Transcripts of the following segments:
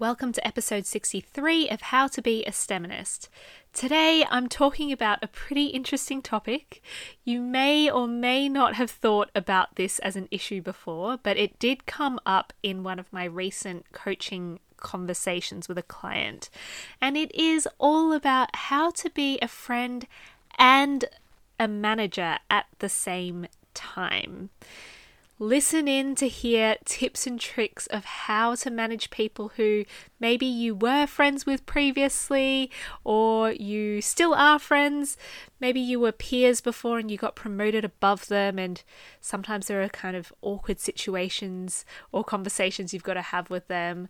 Welcome to episode 63 of How to Be a STEMinist. Today I'm talking about a pretty interesting topic. You may or may not have thought about this as an issue before, but it did come up in one of my recent coaching conversations with a client. And it is all about how to be a friend and a manager at the same time. Listen in to hear tips and tricks of how to manage people who maybe you were friends with previously or you still are friends. Maybe you were peers before and you got promoted above them, and sometimes there are kind of awkward situations or conversations you've got to have with them.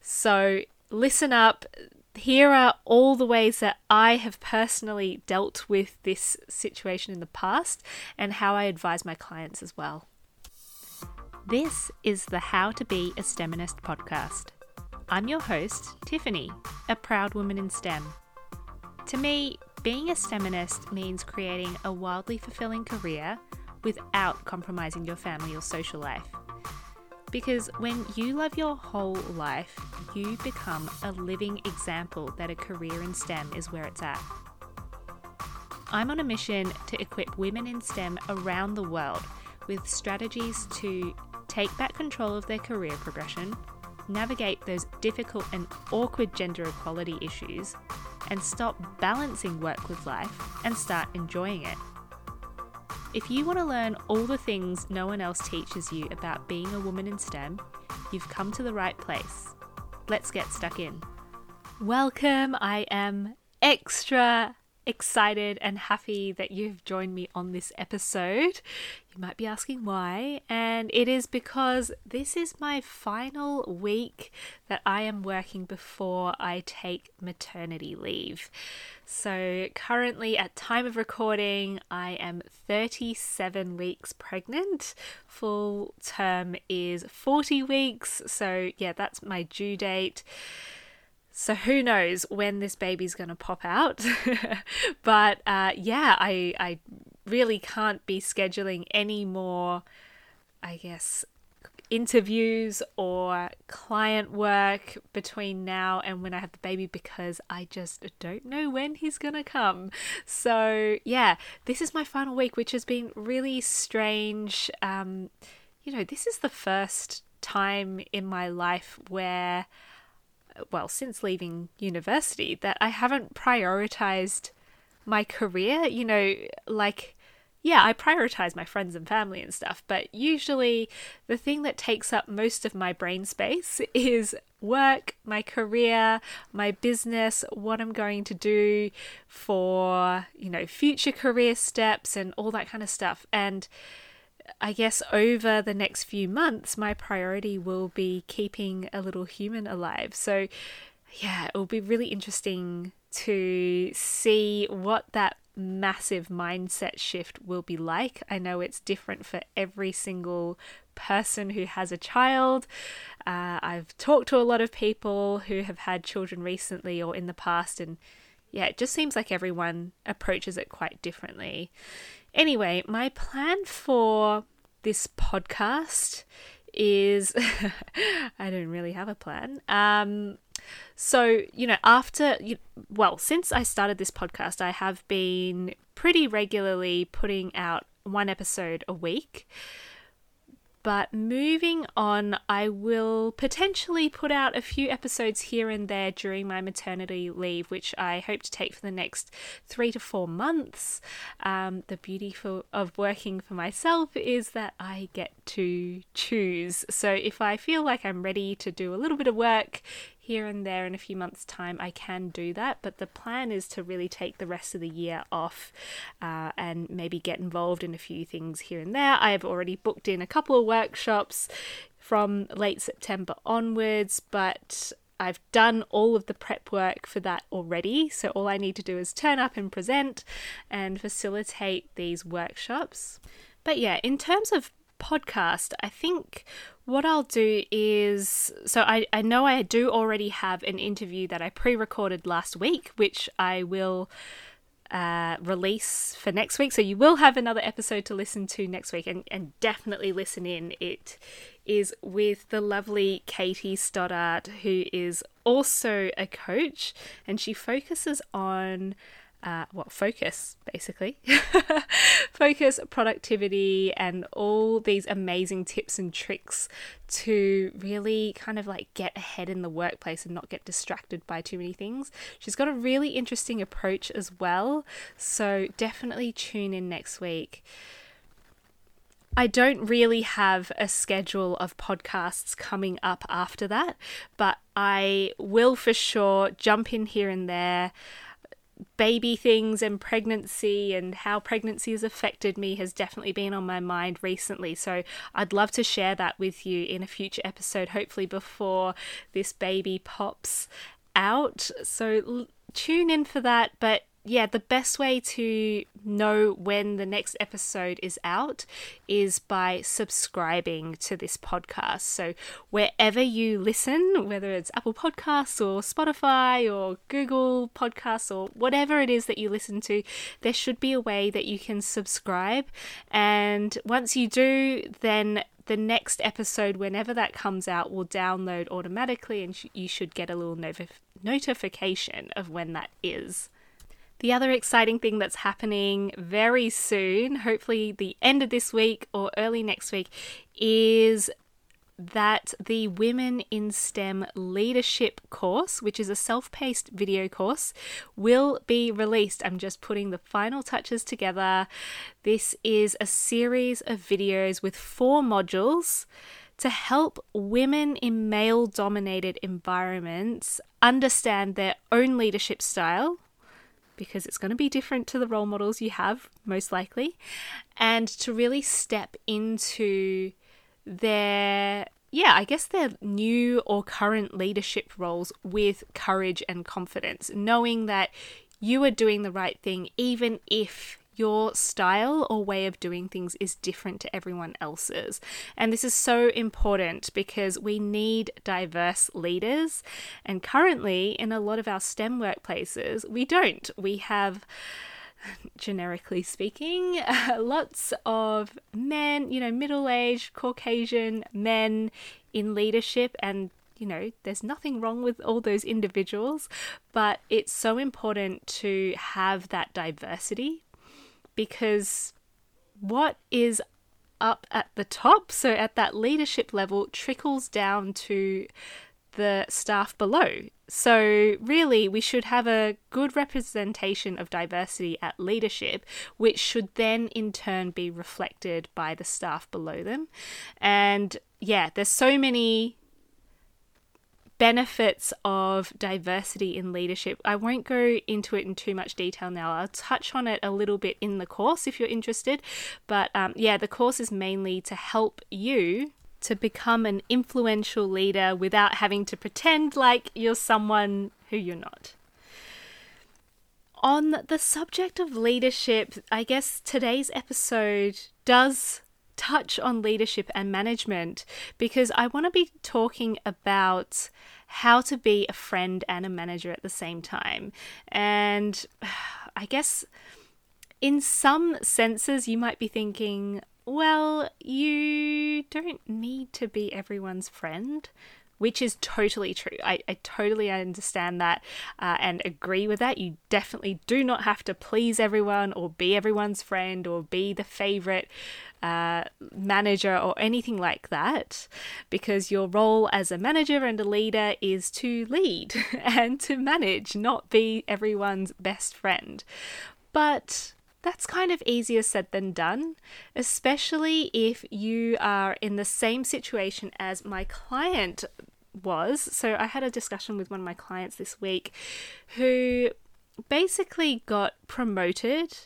So, listen up. Here are all the ways that I have personally dealt with this situation in the past and how I advise my clients as well. This is the How to Be a STEMinist podcast. I'm your host, Tiffany, a proud woman in STEM. To me, being a STEMinist means creating a wildly fulfilling career without compromising your family or social life. Because when you love your whole life, you become a living example that a career in STEM is where it's at. I'm on a mission to equip women in STEM around the world with strategies to take back control of their career progression, navigate those difficult and awkward gender equality issues, and stop balancing work with life and start enjoying it. If you want to learn all the things no one else teaches you about being a woman in STEM, you've come to the right place. Let's get stuck in. Welcome, I am extra excited and happy that you've joined me on this episode. You might be asking why, and it is because this is my final week that I am working before I take maternity leave. So, currently at time of recording, I am 37 weeks pregnant. Full term is 40 weeks. So, yeah, that's my due date. So who knows when this baby's going to pop out? but uh, yeah, I I really can't be scheduling any more, I guess, interviews or client work between now and when I have the baby because I just don't know when he's gonna come. So yeah, this is my final week, which has been really strange. Um, you know, this is the first time in my life where well, since leaving university, that I haven't prioritized my career. You know, like, yeah, I prioritize my friends and family and stuff, but usually the thing that takes up most of my brain space is work, my career, my business, what I'm going to do for, you know, future career steps and all that kind of stuff. And I guess over the next few months, my priority will be keeping a little human alive. So, yeah, it will be really interesting to see what that massive mindset shift will be like. I know it's different for every single person who has a child. Uh, I've talked to a lot of people who have had children recently or in the past, and yeah, it just seems like everyone approaches it quite differently. Anyway, my plan for this podcast is I don't really have a plan. Um, so, you know, after, well, since I started this podcast, I have been pretty regularly putting out one episode a week. But moving on, I will potentially put out a few episodes here and there during my maternity leave, which I hope to take for the next three to four months. Um, the beauty for, of working for myself is that I get to choose. So if I feel like I'm ready to do a little bit of work here and there in a few months' time, I can do that. But the plan is to really take the rest of the year off uh, and maybe get involved in a few things here and there. I have already booked in a couple of workshops from late September onwards, but I've done all of the prep work for that already. So all I need to do is turn up and present and facilitate these workshops. But yeah, in terms of podcast, I think what I'll do is so I, I know I do already have an interview that I pre recorded last week, which I will uh, release for next week. So you will have another episode to listen to next week and, and definitely listen in. It is with the lovely Katie Stoddart, who is also a coach and she focuses on uh, what focus basically. Focus productivity and all these amazing tips and tricks to really kind of like get ahead in the workplace and not get distracted by too many things. She's got a really interesting approach as well so definitely tune in next week. I don't really have a schedule of podcasts coming up after that, but I will for sure jump in here and there baby things and pregnancy and how pregnancy has affected me has definitely been on my mind recently. So I'd love to share that with you in a future episode, hopefully before this baby pops out. So l- tune in for that. But yeah, the best way to know when the next episode is out is by subscribing to this podcast. So, wherever you listen, whether it's Apple Podcasts or Spotify or Google Podcasts or whatever it is that you listen to, there should be a way that you can subscribe. And once you do, then the next episode, whenever that comes out, will download automatically and you should get a little notification of when that is. The other exciting thing that's happening very soon, hopefully the end of this week or early next week, is that the Women in STEM Leadership course, which is a self paced video course, will be released. I'm just putting the final touches together. This is a series of videos with four modules to help women in male dominated environments understand their own leadership style because it's going to be different to the role models you have, most likely, and to really step into their yeah, I guess their new or current leadership roles with courage and confidence, knowing that you are doing the right thing, even if your style or way of doing things is different to everyone else's. And this is so important because we need diverse leaders. And currently, in a lot of our STEM workplaces, we don't. We have generically speaking, uh, lots of men, you know, middle aged Caucasian men in leadership, and you know, there's nothing wrong with all those individuals, but it's so important to have that diversity because what is up at the top, so at that leadership level, trickles down to the staff below. So, really, we should have a good representation of diversity at leadership, which should then in turn be reflected by the staff below them. And yeah, there's so many benefits of diversity in leadership. I won't go into it in too much detail now. I'll touch on it a little bit in the course if you're interested. But um, yeah, the course is mainly to help you to become an influential leader without having to pretend like you're someone who you're not. On the subject of leadership, I guess today's episode does touch on leadership and management because I want to be talking about how to be a friend and a manager at the same time. And I guess in some senses, you might be thinking, well, you don't need to be everyone's friend which is totally true. I, I totally understand that uh, and agree with that. You definitely do not have to please everyone or be everyone's friend or be the favorite uh, manager or anything like that, because your role as a manager and a leader is to lead and to manage, not be everyone's best friend. But that's kind of easier said than done, especially if you are in the same situation as my client was. So I had a discussion with one of my clients this week who basically got promoted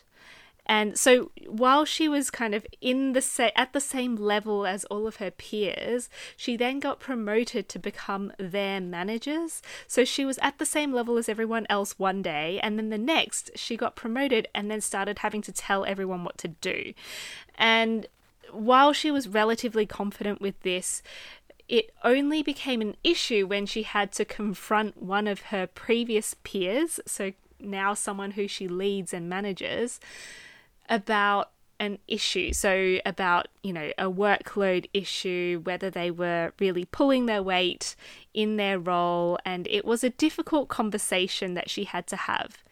and so while she was kind of in the sa- at the same level as all of her peers, she then got promoted to become their managers. So she was at the same level as everyone else one day, and then the next she got promoted and then started having to tell everyone what to do. And while she was relatively confident with this, it only became an issue when she had to confront one of her previous peers, so now someone who she leads and manages, about an issue. So, about, you know, a workload issue, whether they were really pulling their weight in their role. And it was a difficult conversation that she had to have.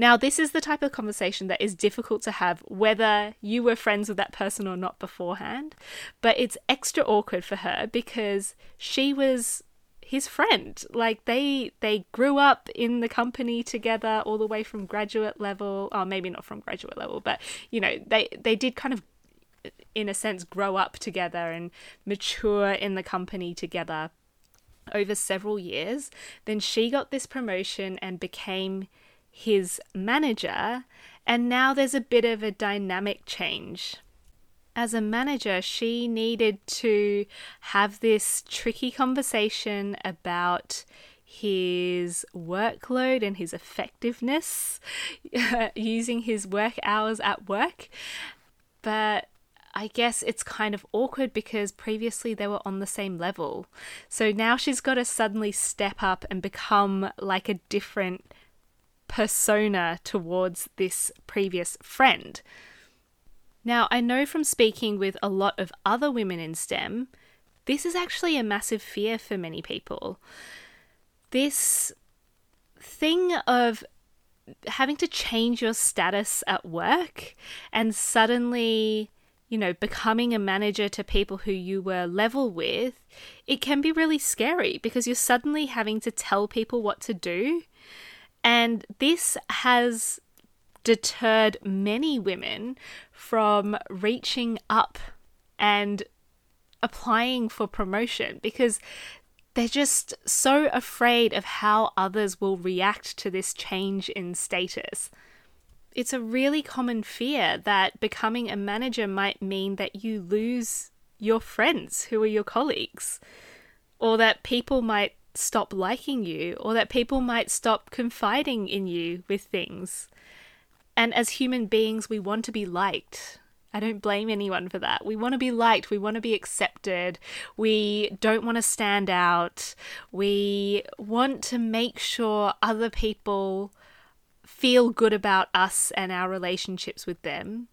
Now, this is the type of conversation that is difficult to have whether you were friends with that person or not beforehand, but it's extra awkward for her because she was his friend. Like they they grew up in the company together all the way from graduate level, or oh, maybe not from graduate level, but you know, they they did kind of in a sense grow up together and mature in the company together over several years. Then she got this promotion and became his manager, and now there's a bit of a dynamic change as a manager, she needed to have this tricky conversation about his workload and his effectiveness using his work hours at work. But I guess it's kind of awkward because previously they were on the same level. So now she's got to suddenly step up and become like a different persona towards this previous friend. Now, I know from speaking with a lot of other women in STEM, this is actually a massive fear for many people. This thing of having to change your status at work and suddenly, you know, becoming a manager to people who you were level with, it can be really scary because you're suddenly having to tell people what to do. And this has deterred many women from reaching up and applying for promotion because they're just so afraid of how others will react to this change in status. It's a really common fear that becoming a manager might mean that you lose your friends who are your colleagues, or that people might stop liking you, or that people might stop confiding in you with things. And as human beings, we want to be liked. I don't blame anyone for that. We want to be liked. We want to be accepted. We don't want to stand out. We want to make sure other people feel good about us and our relationships with them.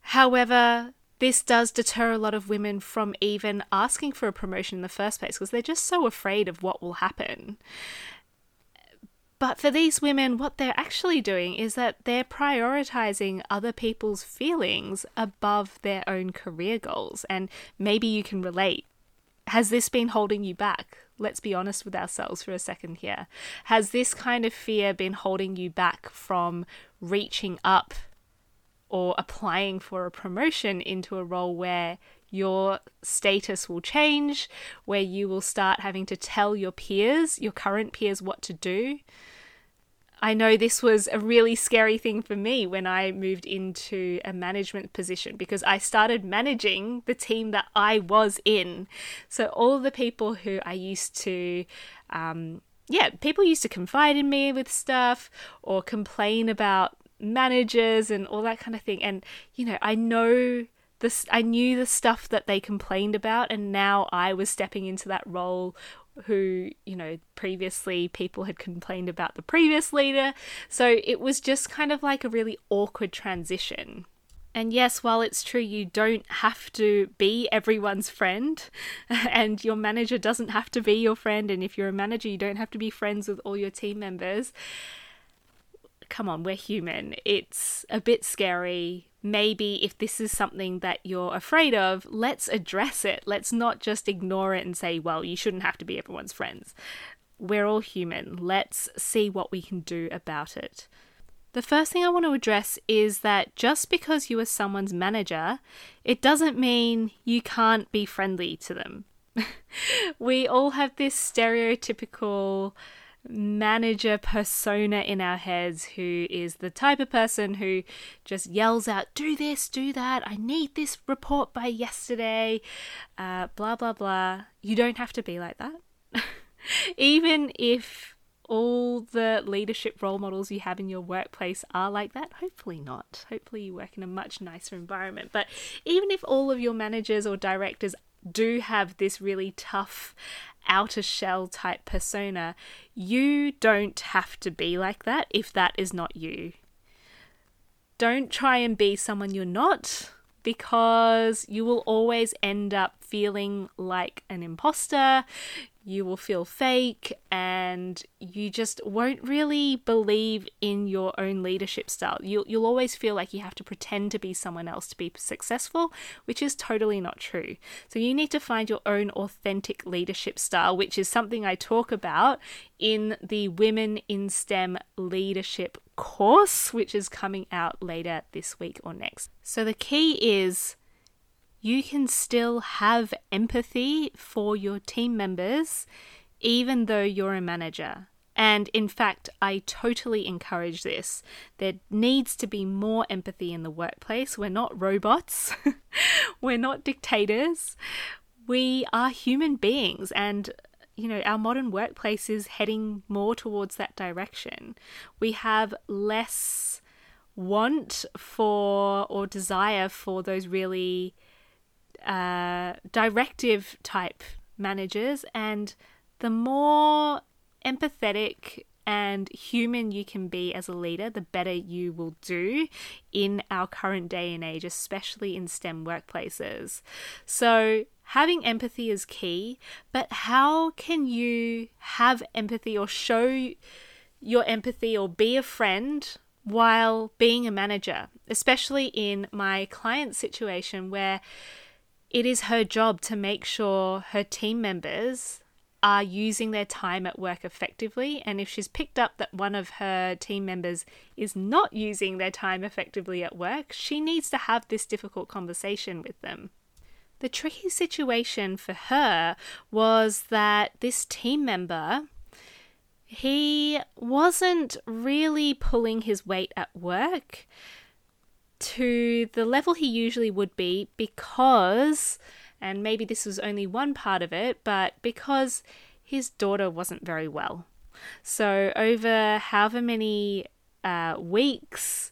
However, this does deter a lot of women from even asking for a promotion in the first place because they're just so afraid of what will happen. But for these women, what they're actually doing is that they're prioritizing other people's feelings above their own career goals. And maybe you can relate. Has this been holding you back? Let's be honest with ourselves for a second here. Has this kind of fear been holding you back from reaching up or applying for a promotion into a role where your status will change, where you will start having to tell your peers, your current peers, what to do? I know this was a really scary thing for me when I moved into a management position because I started managing the team that I was in. So, all the people who I used to, um, yeah, people used to confide in me with stuff or complain about managers and all that kind of thing. And, you know, I know this, I knew the stuff that they complained about, and now I was stepping into that role who, you know, previously people had complained about the previous leader. So it was just kind of like a really awkward transition. And yes, while it's true you don't have to be everyone's friend, and your manager doesn't have to be your friend, and if you're a manager, you don't have to be friends with all your team members. Come on, we're human. It's a bit scary maybe if this is something that you're afraid of, let's address it. Let's not just ignore it and say, well, you shouldn't have to be everyone's friends. We're all human. Let's see what we can do about it. The first thing I want to address is that just because you are someone's manager, it doesn't mean you can't be friendly to them. we all have this stereotypical manager persona in our heads who is the type of person who just yells out, Do this, do that, I need this report by yesterday, uh, blah, blah, blah. You don't have to be like that. Even if all the leadership role models you have in your workplace are like that? Hopefully not. Hopefully, you work in a much nicer environment. But even if all of your managers or directors do have this really tough outer shell type persona, you don't have to be like that if that is not you. Don't try and be someone you're not because you will always end up feeling like an imposter you will feel fake and you just won't really believe in your own leadership style. You'll, you'll always feel like you have to pretend to be someone else to be successful, which is totally not true. So you need to find your own authentic leadership style, which is something I talk about in the Women in STEM Leadership course, which is coming out later this week or next. So the key is you can still have empathy for your team members, even though you're a manager. And in fact, I totally encourage this. There needs to be more empathy in the workplace. We're not robots, we're not dictators. We are human beings, and you know, our modern workplace is heading more towards that direction. We have less want for or desire for those really uh, directive type managers, and the more empathetic and human you can be as a leader, the better you will do in our current day and age, especially in STEM workplaces. So, having empathy is key, but how can you have empathy or show your empathy or be a friend while being a manager, especially in my client situation where it is her job to make sure her team members are using their time at work effectively. And if she's picked up that one of her team members is not using their time effectively at work, she needs to have this difficult conversation with them. The tricky situation for her was that this team member he wasn't really pulling his weight at work to the level he usually would be because, and maybe this was only one part of it, but because his daughter wasn't very well. So, over however many uh, weeks,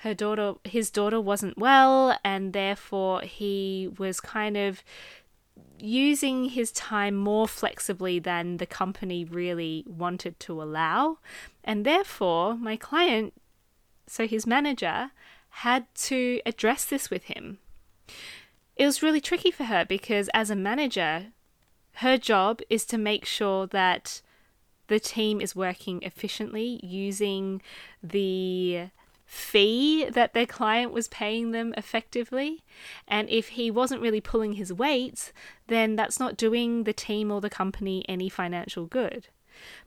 her daughter, his daughter wasn't well, and therefore he was kind of using his time more flexibly than the company really wanted to allow. And therefore, my client, so his manager, had to address this with him. It was really tricky for her because, as a manager, her job is to make sure that the team is working efficiently using the fee that their client was paying them effectively. And if he wasn't really pulling his weight, then that's not doing the team or the company any financial good.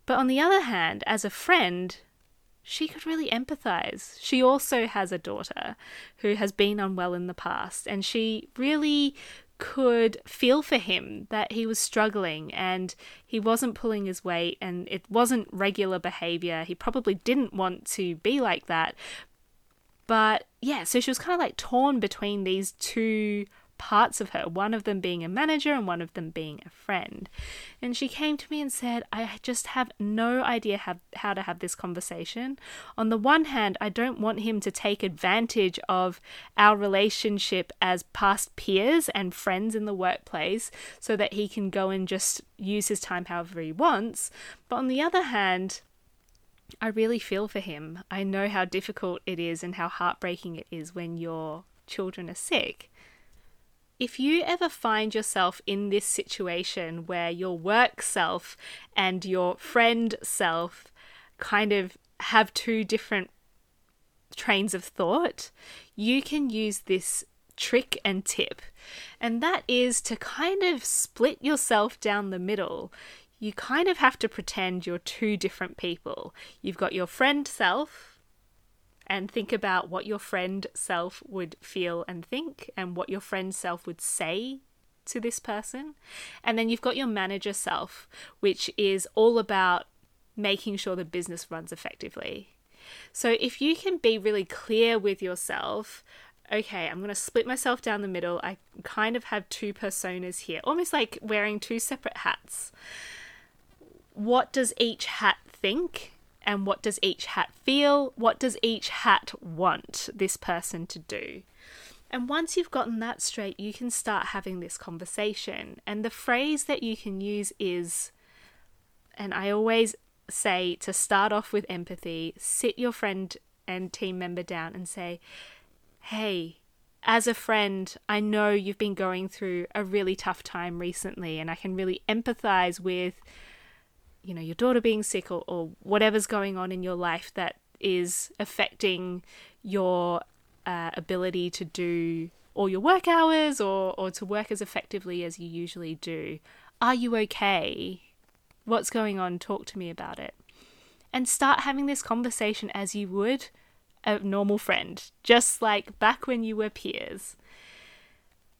But on the other hand, as a friend, she could really empathize. She also has a daughter who has been unwell in the past, and she really could feel for him that he was struggling and he wasn't pulling his weight and it wasn't regular behavior. He probably didn't want to be like that. But yeah, so she was kind of like torn between these two parts of her, one of them being a manager and one of them being a friend. And she came to me and said, I just have no idea how, how to have this conversation. On the one hand, I don't want him to take advantage of our relationship as past peers and friends in the workplace so that he can go and just use his time however he wants. But on the other hand, I really feel for him. I know how difficult it is and how heartbreaking it is when your children are sick if you ever find yourself in this situation where your work self and your friend self kind of have two different trains of thought, you can use this trick and tip. And that is to kind of split yourself down the middle. You kind of have to pretend you're two different people. You've got your friend self, and think about what your friend self would feel and think and what your friend self would say to this person. And then you've got your manager self, which is all about making sure the business runs effectively. So if you can be really clear with yourself, okay, I'm going to split myself down the middle. I kind of have two personas here, almost like wearing two separate hats. What does each hat think? And what does each hat feel? What does each hat want this person to do? And once you've gotten that straight, you can start having this conversation. And the phrase that you can use is, and I always say to start off with empathy, sit your friend and team member down and say, Hey, as a friend, I know you've been going through a really tough time recently, and I can really empathize with, you know, your daughter being sick or, or whatever's going on in your life that is affecting your uh, ability to do all your work hours or, or to work as effectively as you usually do. Are you okay? What's going on? Talk to me about it. And start having this conversation as you would a normal friend, just like back when you were peers.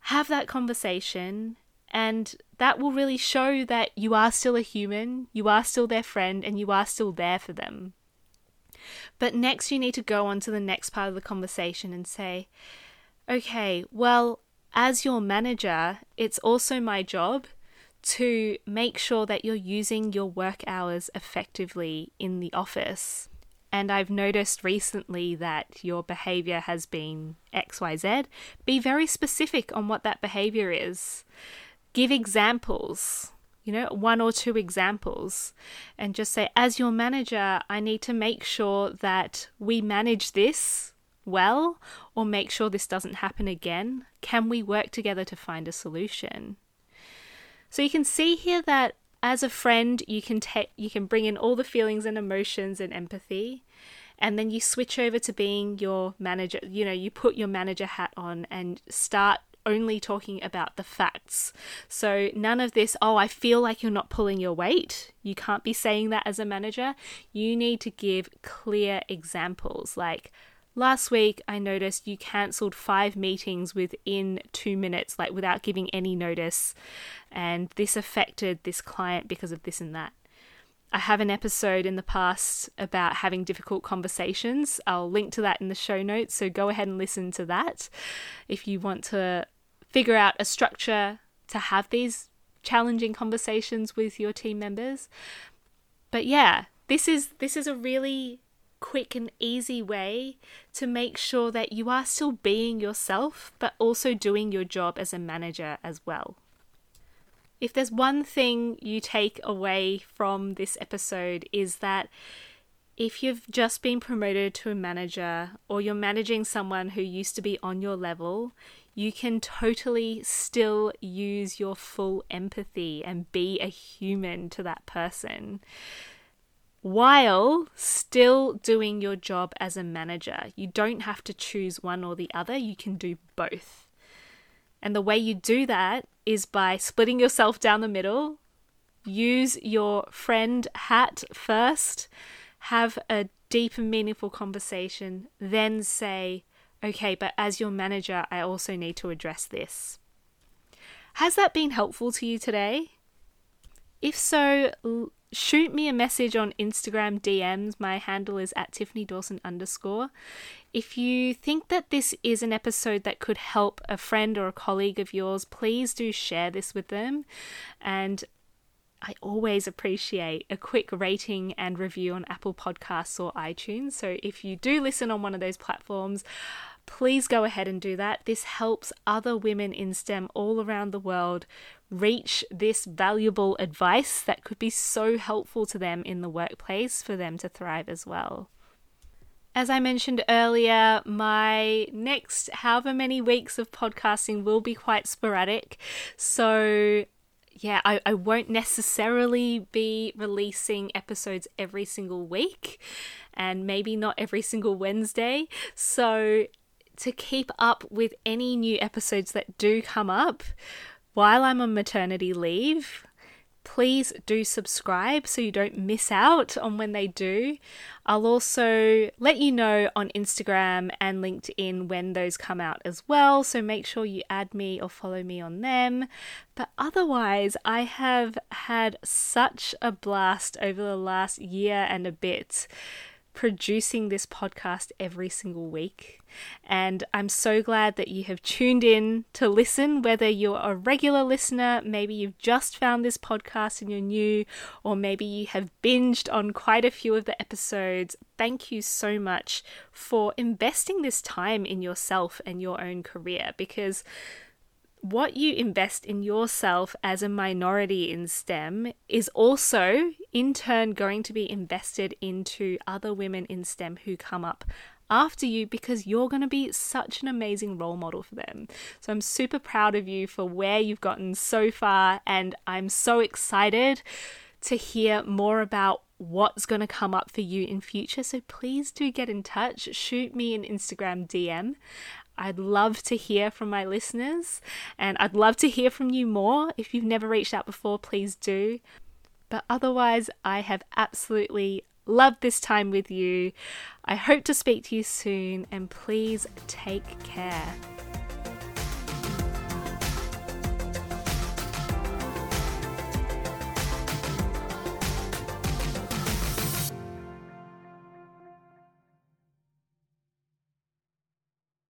Have that conversation, and that will really show that you are still a human, you are still their friend, and you are still there for them. But next, you need to go on to the next part of the conversation and say, okay, well, as your manager, it's also my job to make sure that you're using your work hours effectively in the office. And I've noticed recently that your behavior has been XYZ. Be very specific on what that behavior is. Give examples you know, one or two examples and just say, as your manager, I need to make sure that we manage this well or make sure this doesn't happen again. Can we work together to find a solution? So you can see here that as a friend, you can take you can bring in all the feelings and emotions and empathy and then you switch over to being your manager you know you put your manager hat on and start only talking about the facts. So none of this, oh, I feel like you're not pulling your weight. You can't be saying that as a manager. You need to give clear examples like, Last week, I noticed you cancelled five meetings within two minutes, like without giving any notice, and this affected this client because of this and that. I have an episode in the past about having difficult conversations. I'll link to that in the show notes, so go ahead and listen to that if you want to figure out a structure to have these challenging conversations with your team members. But yeah, this is this is a really quick and easy way to make sure that you are still being yourself but also doing your job as a manager as well. If there's one thing you take away from this episode, is that if you've just been promoted to a manager or you're managing someone who used to be on your level, you can totally still use your full empathy and be a human to that person while still doing your job as a manager. You don't have to choose one or the other, you can do both. And the way you do that is by splitting yourself down the middle. Use your friend hat first, have a deep and meaningful conversation, then say, okay, but as your manager, I also need to address this. Has that been helpful to you today? If so, shoot me a message on Instagram DMs. My handle is at Tiffany Dawson underscore. If you think that this is an episode that could help a friend or a colleague of yours, please do share this with them. And I always appreciate a quick rating and review on Apple Podcasts or iTunes. So if you do listen on one of those platforms, please go ahead and do that. This helps other women in STEM all around the world reach this valuable advice that could be so helpful to them in the workplace for them to thrive as well. As I mentioned earlier, my next however many weeks of podcasting will be quite sporadic. So, yeah, I, I won't necessarily be releasing episodes every single week and maybe not every single Wednesday. So, to keep up with any new episodes that do come up while I'm on maternity leave, please do subscribe so you don't miss out on when they do. I'll also let you know on Instagram and LinkedIn when those come out as well, so make sure you add me or follow me on them. But otherwise, I have had such a blast over the last year and a bit producing this podcast every single week. And I'm so glad that you have tuned in to listen, whether you're a regular listener, maybe you've just found this podcast and you're new, or maybe you have binged on quite a few of the episodes. Thank you so much for investing this time in yourself and your own career because what you invest in yourself as a minority in STEM is also, in turn, going to be invested into other women in STEM who come up after you because you're going to be such an amazing role model for them. So I'm super proud of you for where you've gotten so far, and I'm so excited to hear more about what's going to come up for you in future. So please do get in touch. Shoot me an instagram dm I'd love to hear from my listeners and I'd love to hear from you more. If you've never reached out before, please do. But otherwise, I have absolutely loved this time with you. I hope to speak to you soon and please take care.